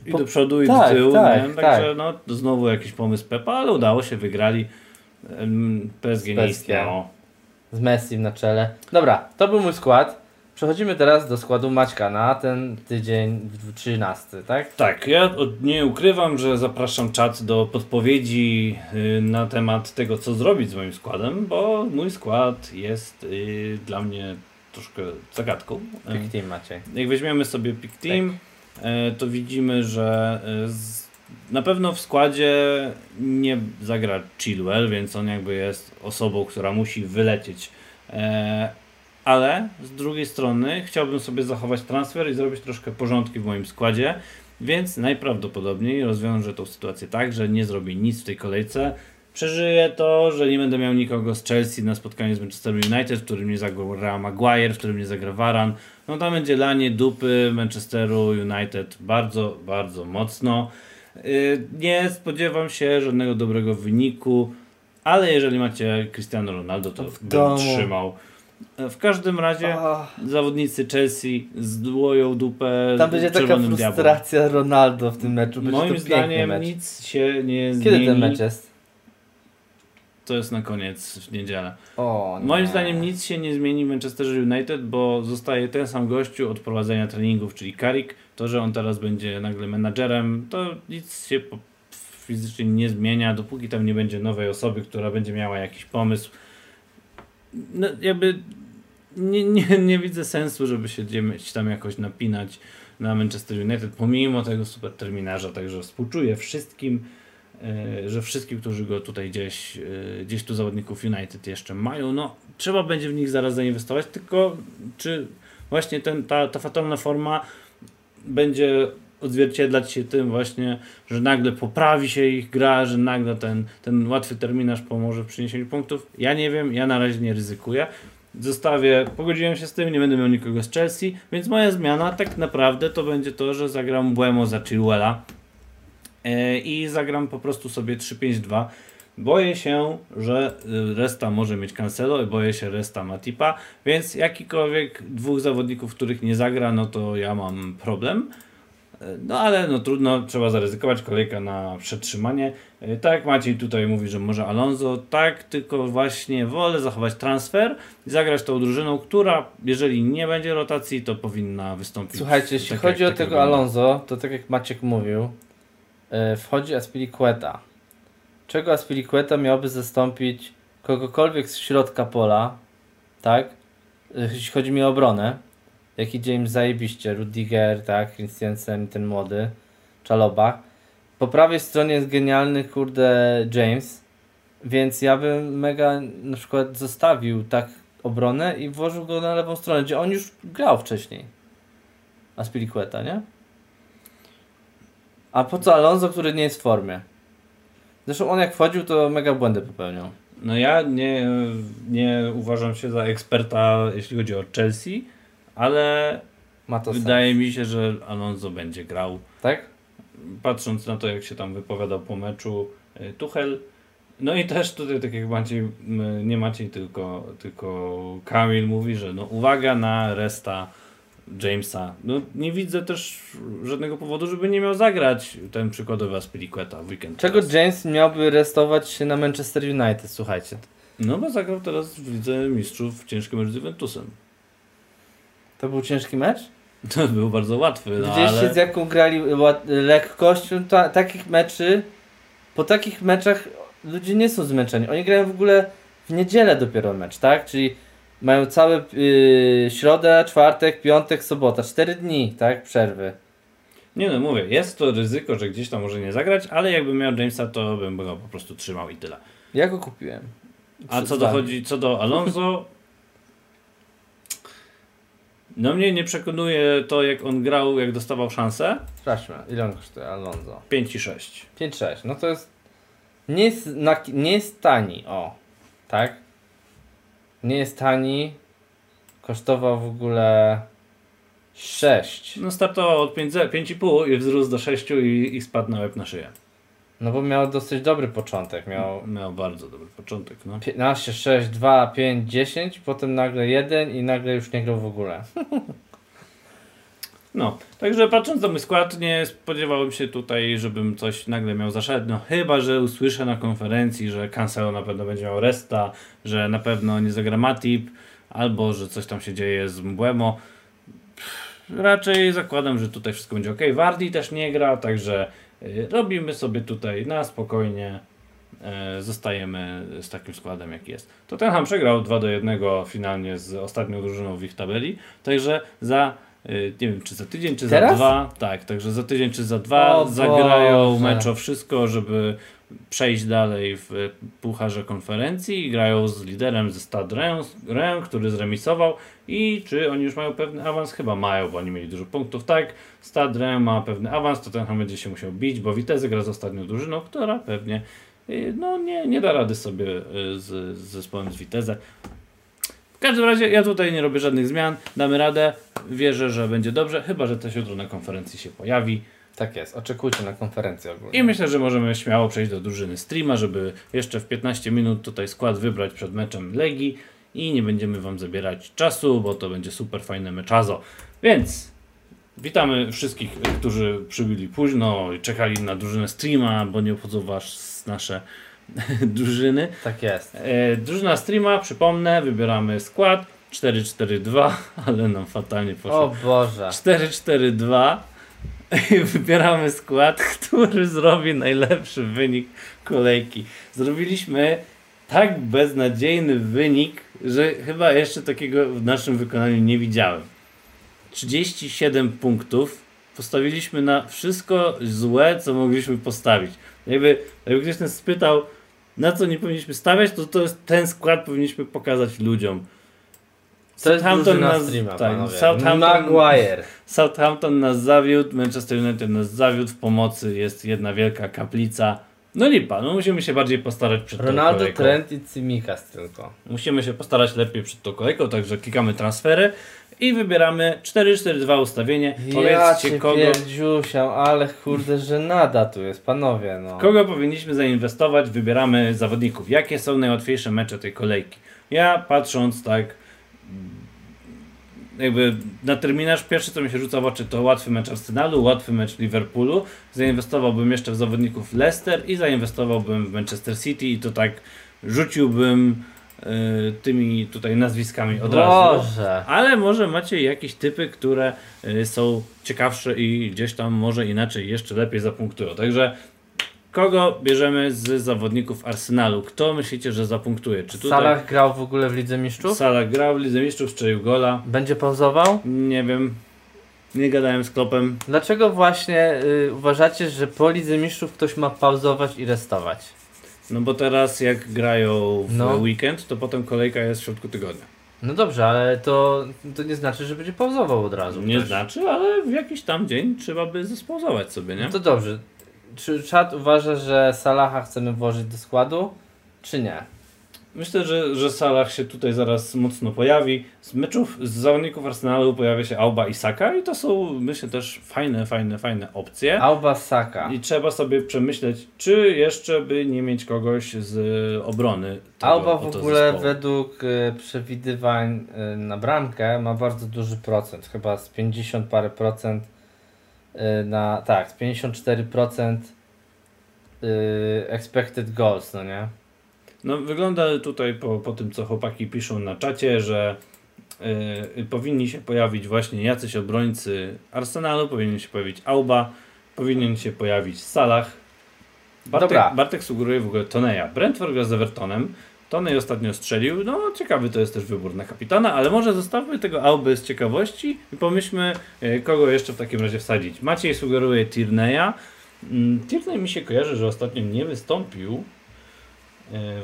i do przodu i tak, do tyłu, tak, nie? tak. także no znowu jakiś pomysł Pepa, ale udało się, wygrali. PSG nie istniało. Z Messi na czele. Dobra, to był mój skład. Przechodzimy teraz do składu Maćka na ten tydzień w 13, tak? Tak, ja nie ukrywam, że zapraszam czat do podpowiedzi y, na temat tego, co zrobić z moim składem, bo mój skład jest y, dla mnie troszkę zagadką. Pick team Maciej. Jak weźmiemy sobie Pick Team, e, to widzimy, że e, z, na pewno w składzie nie zagra Chilwell, więc on jakby jest osobą, która musi wylecieć. E, ale z drugiej strony chciałbym sobie zachować transfer i zrobić troszkę porządki w moim składzie, więc najprawdopodobniej rozwiążę tą sytuację tak, że nie zrobię nic w tej kolejce. Przeżyję to, że nie będę miał nikogo z Chelsea na spotkaniu z Manchester United, w którym nie zagrał Real Maguire, w którym nie zagra Varan. No tam będzie lanie dupy Manchesteru United bardzo, bardzo mocno. Yy, Nie spodziewam się żadnego dobrego wyniku, ale jeżeli macie Cristiano Ronaldo, to bym trzymał. E, W każdym razie zawodnicy Chelsea zdłoją dupę Tam będzie taka frustracja Ronaldo w tym meczu. Będzie Moim zdaniem mecz. nic się nie Kiedy zmieni. ten mecz jest? To jest na koniec w niedzielę. O, nie. Moim zdaniem nic się nie zmieni w Manchester United, bo zostaje ten sam gościu od prowadzenia treningów, czyli Carrick. To, że on teraz będzie nagle menadżerem, to nic się fizycznie nie zmienia, dopóki tam nie będzie nowej osoby, która będzie miała jakiś pomysł. No, jakby nie, nie, nie widzę sensu, żeby się tam jakoś napinać na Manchester United, pomimo tego super terminarza, także współczuję wszystkim, że wszystkim, którzy go tutaj gdzieś, e, gdzieś tu zawodników United jeszcze mają, no trzeba będzie w nich zaraz zainwestować, tylko czy właśnie ten, ta, ta fatalna forma będzie odzwierciedlać się tym właśnie, że nagle poprawi się ich gra, że nagle ten, ten łatwy terminarz pomoże w przyniesieniu punktów. Ja nie wiem, ja na razie nie ryzykuję. Zostawię, pogodziłem się z tym, nie będę miał nikogo z Chelsea, więc moja zmiana tak naprawdę to będzie to, że zagram Błemo za Chilwella e, i zagram po prostu sobie 3-5-2. Boję się, że y, resta może mieć Cancelo i boję się resta Matipa, więc jakikolwiek dwóch zawodników, których nie zagra, no to ja mam problem. E, No ale no trudno, trzeba zaryzykować, kolejka na przetrzymanie. E, Tak Maciej tutaj mówi, że może Alonso, tak, tylko właśnie wolę zachować transfer i zagrać tą drużyną, która jeżeli nie będzie rotacji, to powinna wystąpić. Słuchajcie, jeśli tak chodzi jak- o tak tego wygląda. Alonso, to tak jak Maciek mówił, e, wchodzi Aspilicueta. Czego Aspilicueta miałby zastąpić kogokolwiek z środka pola, tak? E, Jeśli chodzi mi o obronę, jak idzie im zajebiście, Rudiger, tak, Christiansen, ten młody, Czaloba. Po prawej stronie jest genialny, kurde, James, więc ja bym mega na przykład zostawił tak obronę i włożył go na lewą stronę, gdzie on już grał wcześniej. Aspilicueta, nie? A po co Alonso, który nie jest w formie? Zresztą on jak wchodził, to mega błędy popełniał. No ja nie, nie uważam się za eksperta, jeśli chodzi o Chelsea, ale wydaje mi się, że Alonso będzie grał. sens. Tak? Patrząc na to, jak się tam wypowiadał po meczu y, Tuchel. No i też tutaj, tak jak Maciej, nie Maciej, tylko, tylko Kamil mówi, że no uwaga na resta Jamesa. No nie widzę też żadnego powodu, żeby nie miał zagrać ten przykładowy Aspilicueta w weekend. Czego teraz. James miałby restować się na Manchester United, słuchajcie. No bo zagrał teraz w Lidze Mistrzów ciężkim mecz z Juventusem. To był ciężki mecz? To był bardzo łatwy, no Widzieliście ale... z jaką grali lekkością ta, takich meczy, po takich meczach ludzie nie są zmęczeni. Oni grają w ogóle w niedzielę dopiero mecz, tak? Czyli mają całe yy, środę, czwartek, piątek, sobota, cztery dni, tak? Przerwy. Nie no, mówię, jest to ryzyko, że gdzieś tam może nie zagrać, ale jakbym miał Jamesa, to bym go po prostu trzymał i tyle. Ja go kupiłem. A co dochodzi, co do Alonso, no mnie nie przekonuje to, jak on grał, jak dostawał szansę. Sprawdźmy, ile on kosztuje Alonso. 5 i 6. 5-6, no to jest nie jest, na, nie jest tani, o, tak? Nie jest tani, kosztował w ogóle 6. No startował od 5 5,5 i wzrósł do 6 i, i spadł na łeb na szyję. No bo miał dosyć dobry początek. Miał Miał bardzo dobry początek, no. 15, 6, 2, 5, 10, potem nagle 1 i nagle już nie grał w ogóle. No, także patrząc na mój skład, nie spodziewałem się tutaj, żebym coś nagle miał zaszedł. No, chyba, że usłyszę na konferencji, że Cancelo na pewno będzie miał resta, że na pewno nie zagra Matip, albo że coś tam się dzieje z Mbłemo. Raczej zakładam, że tutaj wszystko będzie ok. Wardi też nie gra, także y, robimy sobie tutaj na spokojnie. e, Zostajemy z takim składem, jaki jest. Tottenham przegrał 2 do 1 finalnie z ostatnią drużyną w ich tabeli, także za nie wiem, czy za tydzień, czy Teraz? za dwa. Tak, także za tydzień, czy za dwa O zagrają Boże. mecz o wszystko, żeby przejść dalej w y, pucharze konferencji grają z liderem ze Reims, Reims, który zremisował i czy oni już mają pewny awans? Chyba mają, bo oni mieli dużo punktów. Tak, Stade Reims ma pewny awans, to ten będzie się musiał bić, bo Vitesse gra z ostatnią drużyną, która pewnie y, no, nie, nie da rady sobie y, z, z zespołem z Vitesse. W każdym razie ja tutaj nie robię żadnych zmian, damy radę, wierzę, że będzie dobrze, chyba że też jutro na konferencji się pojawi. Tak jest, oczekujcie na konferencję ogólnie. I myślę, że możemy śmiało przejść do drużyny streama, żeby jeszcze w 15 minut tutaj skład wybrać przed meczem Legii i nie będziemy Wam zabierać czasu, bo to będzie super fajne meczazo. Więc witamy wszystkich, którzy przybyli późno i czekali na drużynę streama, bo nie obchodzą Was nasze drużyny. Tak jest. E, drużyna streama, przypomnę, wybieramy skład 4-4-2, ale nam fatalnie poszło. O Boże. 4-4-2 i wybieramy skład, który zrobi najlepszy wynik kolejki. Zrobiliśmy tak beznadziejny wynik, że chyba jeszcze takiego w naszym wykonaniu nie widziałem. 37 punktów postawiliśmy na wszystko złe, co mogliśmy postawić. Jakby, jakby ktoś nas spytał, na co nie powinniśmy stawiać, to, to jest ten skład powinniśmy pokazać ludziom. To jest Southampton nas- streama, tak. Southampton- Maguire. Southampton nas zawiódł, Manchester United nas zawiódł, w pomocy jest jedna wielka kaplica. No lipa, no musimy się bardziej postarać przed tą Ronaldo, kolejką. Trent i Cimikas tylko. Musimy się postarać lepiej przed tą kolejką, także klikamy transfery i wybieramy 4-4-2 ustawienie. Ja Powiedzcie cię kogo, pierdziusiam, ale kurde, że nada tu jest, panowie, no. kogo powinniśmy zainwestować, wybieramy zawodników. Jakie są najłatwiejsze mecze tej kolejki? Ja patrząc tak jakby na terminarz pierwszy co mi się rzuca w oczy to łatwy mecz Arsenalu, łatwy mecz Liverpoolu. Zainwestowałbym jeszcze w zawodników Leicester i zainwestowałbym w Manchester City i to tak rzuciłbym tymi tutaj nazwiskami od razu. Boże. Ale może macie jakieś typy, które y, są ciekawsze i gdzieś tam może inaczej jeszcze lepiej zapunktują. Także kogo bierzemy z zawodników Arsenalu? Kto myślicie, że zapunktuje? Czy tutaj Salah grał w ogóle w Lidze Mistrzów? Salah grał w Lidze Mistrzów, strzelił gola? Będzie pauzował? Nie wiem. Nie gadałem z Klopem. Dlaczego właśnie y, uważacie, że po Lidze Mistrzów ktoś ma pauzować i restować? No bo teraz jak grają w No. weekend, to potem kolejka jest w środku tygodnia. No dobrze, ale to, to nie znaczy, że będzie pauzował od razu. Nie ktoś. znaczy, ale w jakiś tam dzień trzeba by zespauzować sobie, nie? No to dobrze. Czy czat uważa, że Salaha chcemy włożyć do składu, czy nie? Myślę, że, że Salah się tutaj zaraz mocno pojawi. Z meczów, z zawodników Arsenalu pojawia się Auba i Saka i to są, myślę, też fajne, fajne, fajne opcje. Auba Saka. I trzeba sobie przemyśleć, czy jeszcze by nie mieć kogoś z obrony. tego Auba w ogóle zespołu. według y, przewidywań y, na bramkę ma bardzo duży procent, chyba z 50 parę procent y, na, tak, z 54% y, expected goals, no nie? No, wygląda tutaj po, po tym, co chłopaki piszą na czacie, że y, powinni się pojawić właśnie jacyś obrońcy Arsenalu, powinien się pojawić Auba, powinien się pojawić Salah. Bartek, Dobra. Bartek sugeruje w ogóle Toneja. Brentford gra z Evertonem. Tonej ostatnio strzelił. No, ciekawy to jest też wybór na kapitana, ale może zostawmy tego Auby z ciekawości i pomyślmy, y, kogo jeszcze w takim razie wsadzić. Maciej sugeruje Tierney'a. Mm, Tierney mi się kojarzy, że ostatnio nie wystąpił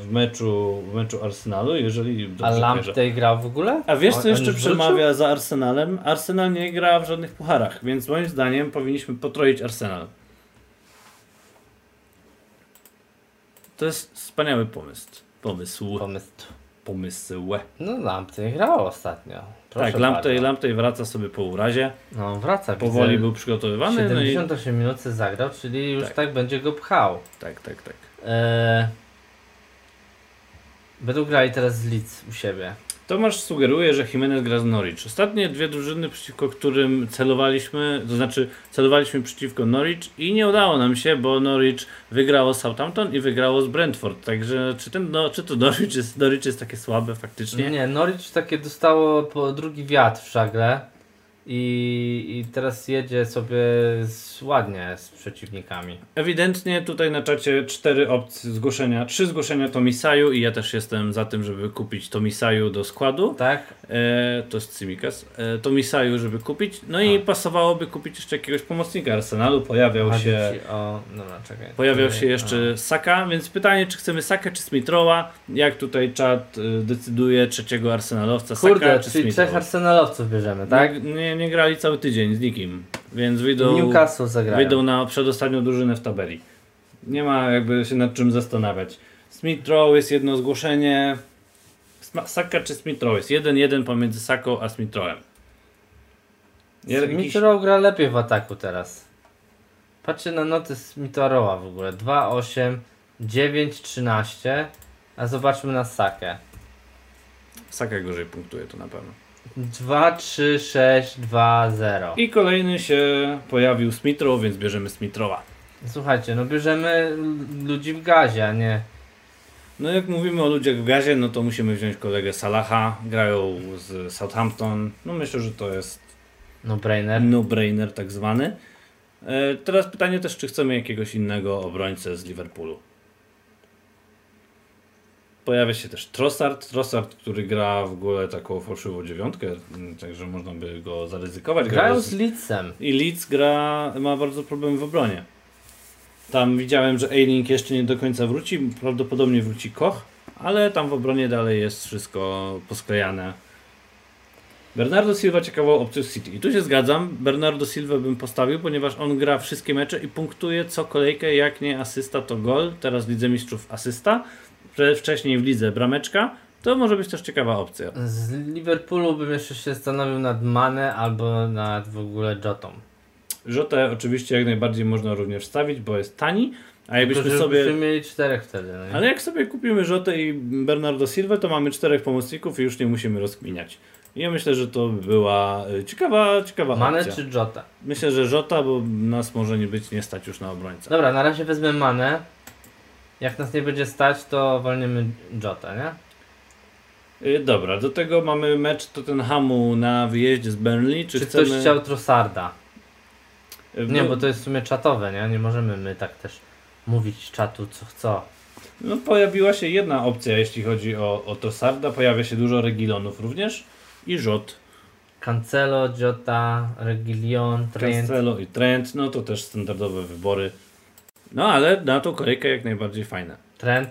w meczu, w meczu Arsenalu, jeżeli A. Lamptey grał w ogóle? A wiesz co jeszcze przemawia za Arsenalem? Arsenal nie gra w żadnych pucharach, więc moim zdaniem powinniśmy potroić Arsenal. To jest wspaniały pomysł. Pomysł. Pomysł. Pomysł. No Lamptey grał ostatnio. Proszę tak, Lamptey. Lamptey wraca sobie po urazie. No wraca. Powoli widzę. był przygotowywany. No i... 78 minut se zagrał, czyli już Tak. tak, będzie go pchał. Tak, tak, tak. Eee, będą grali teraz z Leeds u siebie. Tomasz sugeruje, że Jimenez gra z Norwich. Ostatnie dwie drużyny, przeciwko którym celowaliśmy, to znaczy celowaliśmy przeciwko Norwich i nie udało nam się, bo Norwich wygrało z Southampton i wygrało z Brentford. Także czy, ten, no, czy to Norwich jest, Norwich jest takie słabe faktycznie? Nie, nie, Norwich takie dostało po drugi wiatr w żagle i, i teraz jedzie sobie z, ładnie z przeciwnikami. Ewidentnie tutaj na czacie cztery opcje zgłoszenia, trzy zgłoszenia Tomisaju i ja też jestem za tym, żeby kupić Tomisaju do składu. Tak? E, to jest Cimikas. E, Tomisaju, żeby kupić. No i A. pasowałoby kupić jeszcze jakiegoś pomocnika Arsenalu. Pojawiał się... O, dobra, czekaj. Pojawiał się jeszcze Saka, więc pytanie, czy chcemy Saka czy Smithrowa? Jak tutaj czat y, decyduje trzeciego Arsenalowca, A. Saka Kurde, czy czyli trzech Smithrowa? arsenalowców bierzemy, tak? Nie, nie, nie grali cały tydzień z nikim, więc wyjdą, Newcastle zagrają. wyjdą na przedostatnią drużynę w tabeli. Nie ma jakby się nad czym zastanawiać. Smithrow jest jedno zgłoszenie. Saka czy Smithrow jest 1-1 pomiędzy Saką a Smithrowem. Ja- jakiś- Smithrow gra lepiej w ataku teraz. Patrzcie na noty Smitharowa w ogóle. 2, 8, 9, 13. A zobaczmy na Sakę. Saka gorzej punktuje to na pewno. 2, 3, 6, 2, 0. I kolejny się pojawił Smithrow, więc bierzemy Smithrowa. Słuchajcie, no bierzemy ludzi w gazie, a nie No jak mówimy o ludziach w gazie, no to musimy wziąć kolegę Salaha, grają z Southampton, no myślę, że to jest No brainer. no-brainer tak zwany. E, Teraz pytanie też, czy chcemy jakiegoś innego obrońcę z Liverpoolu. Pojawia się też Trossard, Trossard, który gra w ogóle taką fałszywą dziewiątkę, m, także można by go zaryzykować. Gra Grają z- Leedsem. I Leeds gra, ma bardzo problem w obronie. Tam widziałem, że Eiling jeszcze nie do końca wróci, prawdopodobnie wróci Koch, ale tam w obronie dalej jest wszystko posklejane. Bernardo Silva ciekawą opcją City. I tu się zgadzam, Bernardo Silva bym postawił, ponieważ on gra wszystkie mecze i punktuje co kolejkę, jak nie asysta to gol, teraz Lidze Mistrzów asysta, wcześniej w Lidze brameczka, to może być też ciekawa opcja. Z Liverpoolu bym jeszcze się zastanowił nad Mane albo nad w ogóle Jotą. Rzotę oczywiście jak najbardziej można również wstawić, bo jest tani, a jakbyśmy Tylko, sobie... mieli czterech wtedy. No? Ale jak sobie kupimy Rzotę i Bernardo Silva, to mamy czterech pomocników i już nie musimy rozkminiać. I ja myślę, że to by była e, ciekawa, ciekawa Mane opcja. czy Jota? Myślę, że Rzota, bo nas może nie być nie stać już na obrońcę. Dobra, na razie wezmę Mane. Jak nas nie będzie stać, to wolniemy Jota, nie? Y, Dobra, do tego mamy mecz Tottenhamu na wyjeździe z Burnley. Czy, Czy, chcemy... ktoś chciał Trossarda? Y, Nie, no, bo to jest w sumie czatowe, nie? Nie możemy my tak też mówić czatu co chcą. No, pojawiła się jedna opcja, jeśli chodzi o, o Trossarda. Pojawia się dużo Regilonów również i Rzot. Cancelo, Jota, Regilion, Trent. Cancelo i Trent, no to też standardowe wybory. No ale na tą kolejkę jak najbardziej fajne. Trent.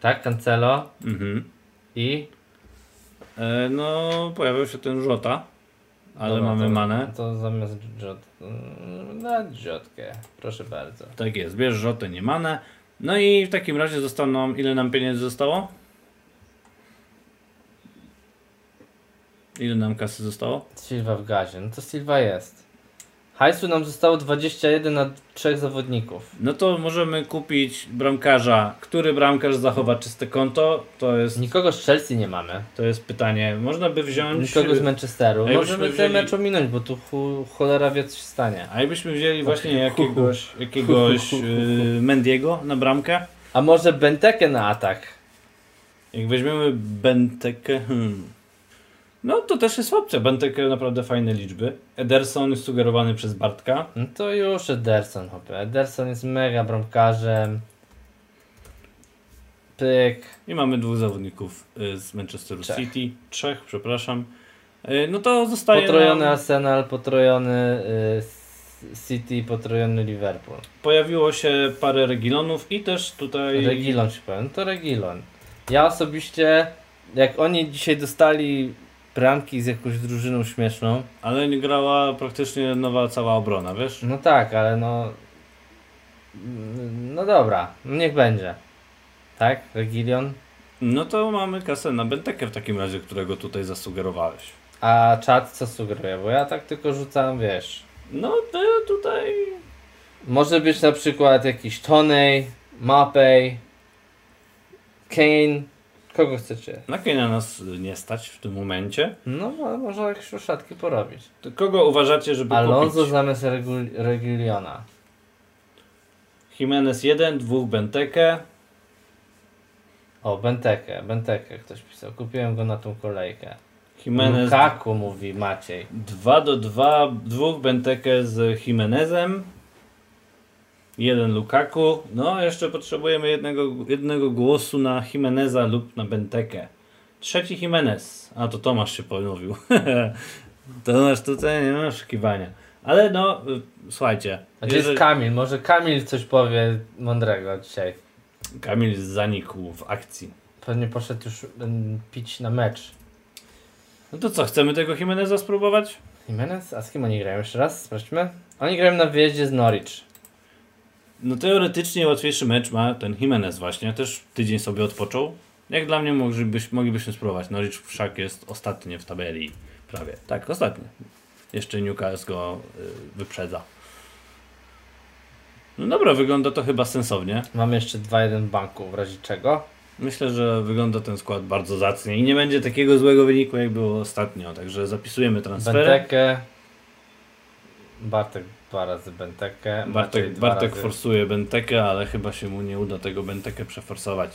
Tak, Cancelo Mhm. i... E, no, pojawił się ten Rzota, ale Dobra, mamy to, manę. To zamiast Jot... mm, Na Jotkę, proszę bardzo. Tak jest, bierz Rzotę, nie manę. No i w takim razie zostaną, ile nam pieniędzy zostało? Ile nam kasy zostało? Silva w gazie, no to Silva jest. Hajsu nam zostało 21 na trzech zawodników. No to możemy kupić bramkarza. Który bramkarz zachowa czyste konto? To jest, Nikogo z Chelsea nie mamy. to jest pytanie. Można by wziąć... Nikogo z Manchesteru. Możemy ten wzięli- mecz ominąć, bo tu cholera wie co się stanie. A jakbyśmy wzięli właśnie jakiegoś, jakiegoś yy, Mendiego na bramkę? A może Benteke na atak? Jak weźmiemy Bentekę, hmm. No to też jest opcja. Bentekę naprawdę fajne liczby. Ederson jest sugerowany przez Bartka. No to już Ederson, hopie. Ederson jest mega bramkarzem. Pyk. I mamy dwóch zawodników y, z Manchesteru Trzech. City. Trzech, przepraszam. Y, No to zostaje Potrojony nam, Arsenal, potrojony y, City, potrojony Liverpool. Pojawiło się parę Regilonów i też tutaj... Regilon ci powiem, no to Regilon. Ja osobiście, jak oni dzisiaj dostali bramki z jakąś drużyną śmieszną, Ale nie grała praktycznie nowa cała obrona, wiesz? no tak, ale no... No dobra, niech będzie. Tak, Regilion. No to mamy kasę na Bentekę w takim razie, którego tutaj zasugerowałeś. A czat co sugeruje? Bo ja tak tylko rzucam, wiesz. No to tutaj... Może być na przykład jakiś Tonej, Mapej, Kane. Kogo chcecie? Na nas nie stać w tym momencie. No, mo- może jakieś uszatki porobić. To kogo uważacie, żeby Alonso kupić? zamiast Regul- Regiliona. Jimenez 1, dwóch Bentekę. O, Bentekę, Bentekę ktoś pisał. Kupiłem go na tą kolejkę. Jimenez Lukaku mówi Maciej. 2 do 2, dwóch Bentekę z Jimenezem. Jeden Lukaku. No, jeszcze potrzebujemy jednego, jednego głosu na Jimeneza lub na Bentekę. Trzeci Jimenez. A to Tomasz się ponowił. Tomasz tutaj nie ma oszukiwania. Ale no, y, słuchajcie. A gdzie jest Kamil? Może Kamil coś powie mądrego dzisiaj. Kamil zanikł w akcji. Pewnie poszedł już pić na mecz. No to co, chcemy tego Jimeneza spróbować? Jimenez? A z kim oni grają? Jeszcze raz sprawdźmy. Oni grają na wyjeździe z Norwich. No teoretycznie łatwiejszy mecz ma ten Jimenez właśnie. Też tydzień sobie odpoczął. Jak dla mnie moglibyś, moglibyśmy spróbować. Norwich wszak jest ostatnie w tabeli. Prawie. Tak, ostatnie. Jeszcze Newcastle go y, wyprzedza. No dobra, wygląda to chyba sensownie. Mamy jeszcze 2-1 w banku, w razie czego. Myślę, że wygląda ten skład bardzo zacnie i nie będzie takiego złego wyniku, jak było ostatnio. Także zapisujemy transfery. Bentekę. Bartek dwa razy Bentekę. Bartek, dwa Bartek razy. forsuje Bentekę, ale chyba się mu nie uda tego Bentekę przeforsować.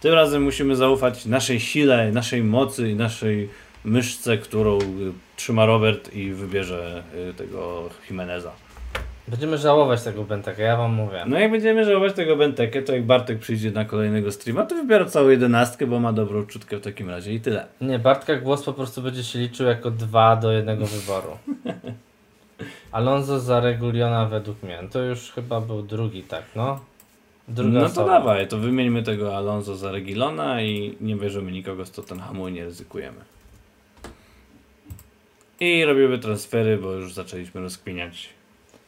Tym razem musimy zaufać naszej sile, naszej mocy i naszej myszce, którą y, trzyma Robert i wybierze y, tego Jimeneza. Będziemy żałować tego Bentaka, ja wam mówię. No jak będziemy żałować tego Bentekę, to jak Bartek przyjdzie na kolejnego streama, to wybiera całą jedenastkę, bo ma dobrą czutkę w takim razie i tyle. Nie, Bartka głos po prostu będzie się liczył jako dwa do jednego wyboru. Alonso za Reguliona według mnie. To już chyba był drugi, tak, no. Druga no to osoba. dawaj, to wymieńmy tego Alonso za Regilona i nie bierzemy nikogo z Tottenhamu i nie ryzykujemy. I robimy transfery, bo już zaczęliśmy rozkminiać.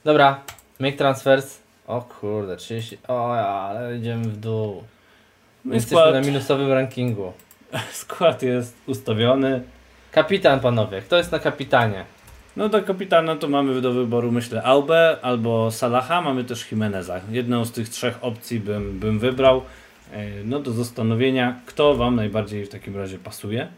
Dobra, make transfers. O kurde, 30. O, ale idziemy w dół. No i Jesteśmy skład, na minusowym rankingu. skład jest ustawiony. Kapitan, panowie. Kto jest na kapitanie? No do kapitana to mamy do wyboru myślę Aubę albo Salaha, mamy też Jimeneza. Jedną z tych trzech opcji bym, bym wybrał. E, No do zastanowienia, kto Wam najbardziej w takim razie pasuje?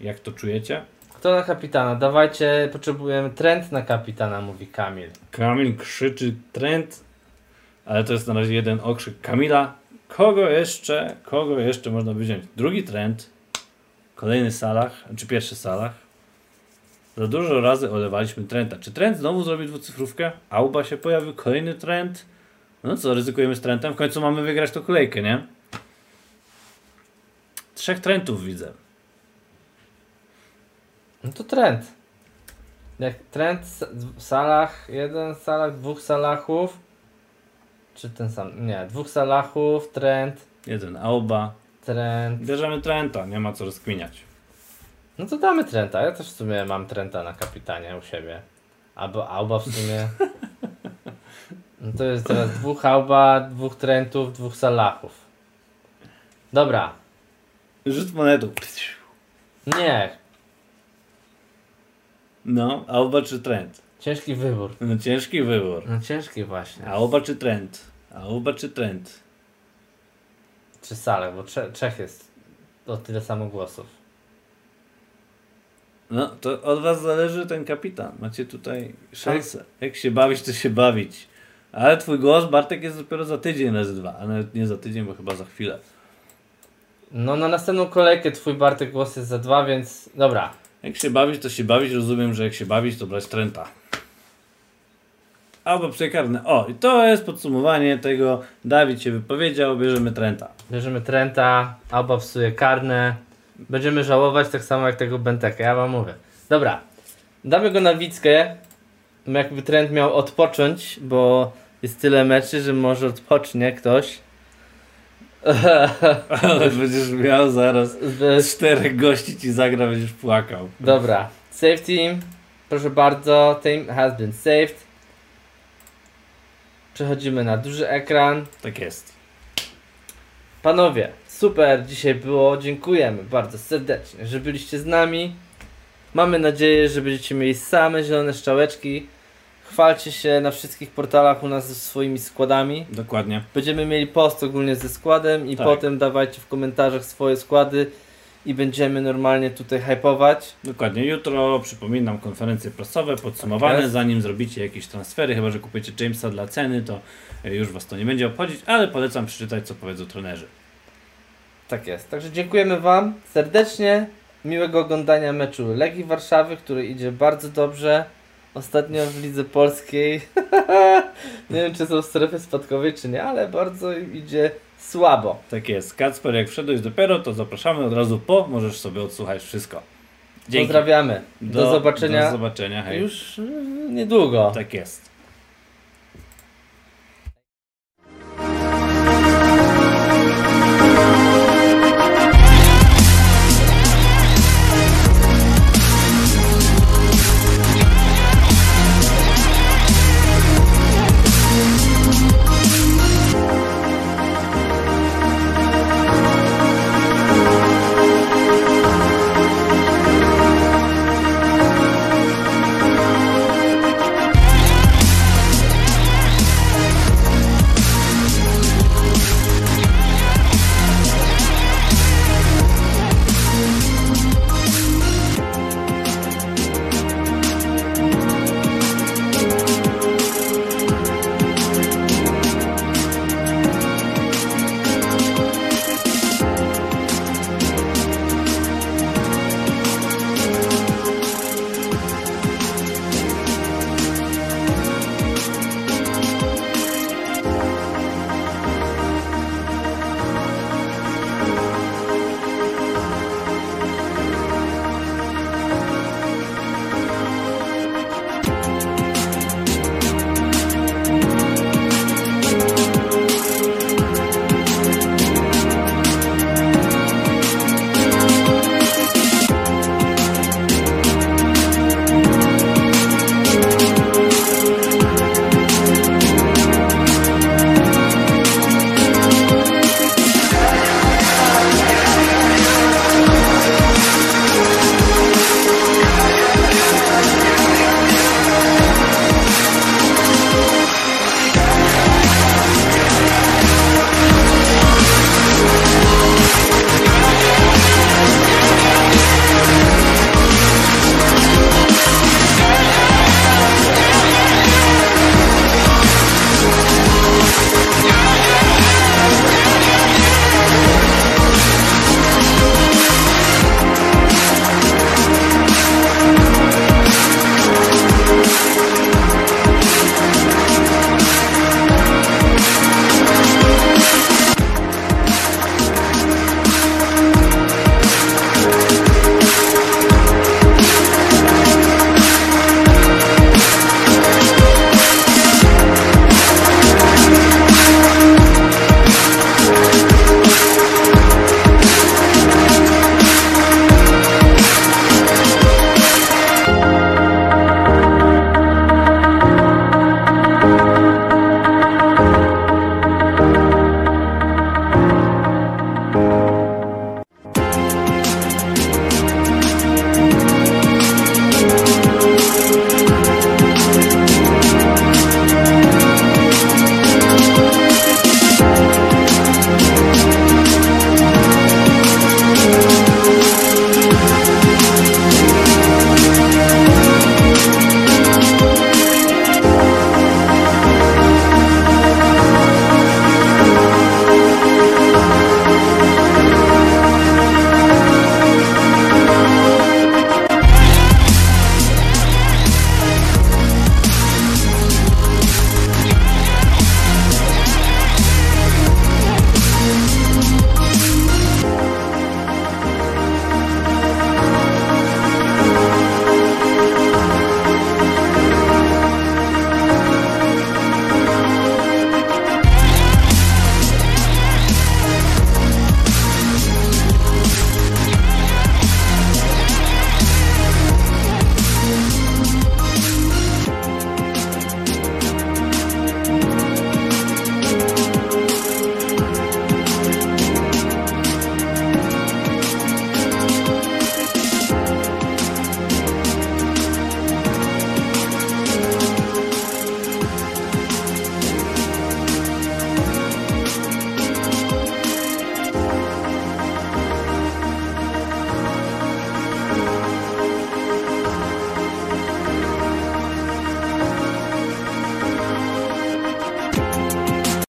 Jak to czujecie? Kto na kapitana? Dawajcie, potrzebujemy trend na kapitana, mówi Kamil. Kamil krzyczy trend, ale to jest na razie jeden okrzyk Kamila. Kogo jeszcze, kogo jeszcze można wziąć? Drugi trend, kolejny Salah, czy pierwszy Salah. Za dużo razy olewaliśmy trenda. Czy trend znowu zrobi dwucyfrówkę? Auba się pojawił, kolejny trend. No co, ryzykujemy z trendem? W końcu mamy wygrać tą kolejkę, nie? Trzech trendów widzę. No to trend. Jak trend w salach, jeden salach, dwóch salachów. Czy ten sam? Nie, dwóch salachów, trend, Jeden Auba. trend. Bierzemy trenda, nie ma co rozkminiać. No to damy trenta. Ja też w sumie mam trenta na kapitanie u siebie. Albo Auba w sumie. No to jest teraz dwóch Auba, dwóch trentów, dwóch salachów. Dobra. Rzut monetą. Nie. No, Auba czy trend? Ciężki wybór. No ciężki wybór. No ciężki właśnie. Auba czy trend? Auba czy trend? Czy salach, bo trze trzech jest o tyle samo głosów. No, to od was zależy ten kapitan. Macie tutaj szansę. Jak się bawić, to się bawić. Ale twój głos, Bartek, jest dopiero za tydzień razy dwa. A nawet nie za tydzień, bo chyba za chwilę. No na następną kolejkę twój Bartek głos jest za dwa, więc dobra. Jak się bawić, to się bawić. Rozumiem, że jak się bawić, to brać trenta. Albo przekarne. O, i to jest podsumowanie tego. Dawid się wypowiedział, bierzemy trenta. Bierzemy Trenta, Alba psuje karne. Będziemy żałować tak samo jak tego Benteka, ja wam mówię. Dobra, damy go na Wickę. Jakby Trent miał odpocząć, bo jest tyle meczy, że może odpocznie ktoś. Ale będziesz miał zaraz Bez- czterech gości ci zagra, będziesz płakał. Dobra, save team. Proszę bardzo, team has been saved. Przechodzimy na duży ekran. Tak jest. Panowie, super dzisiaj było. Dziękujemy bardzo serdecznie, że byliście z nami. Mamy nadzieję, że będziecie mieli same zielone szczałeczki. Chwalcie się na wszystkich portalach u nas ze swoimi składami. Dokładnie. Będziemy mieli post ogólnie ze składem i Tak. potem dawajcie w komentarzach swoje składy i będziemy normalnie tutaj hypować. Dokładnie. Jutro przypominam konferencje prasowe, podsumowane. Tak. Zanim zrobicie jakieś transfery, chyba że kupujecie Jamesa dla ceny, to już was to nie będzie obchodzić, ale polecam przeczytać, co powiedzą trenerzy. Tak jest. Także dziękujemy Wam serdecznie. Miłego oglądania meczu Legii Warszawy, który idzie bardzo dobrze. Ostatnio w lidze polskiej. nie wiem, czy są w strefie spadkowej, czy nie, ale bardzo idzie słabo. Tak jest. Kacper, jak wszedłeś dopiero, to zapraszamy od razu po, możesz sobie odsłuchać wszystko. Dzięki. Pozdrawiamy. Do, zobaczenia Do zobaczenia. Hej. już y, niedługo. Tak jest.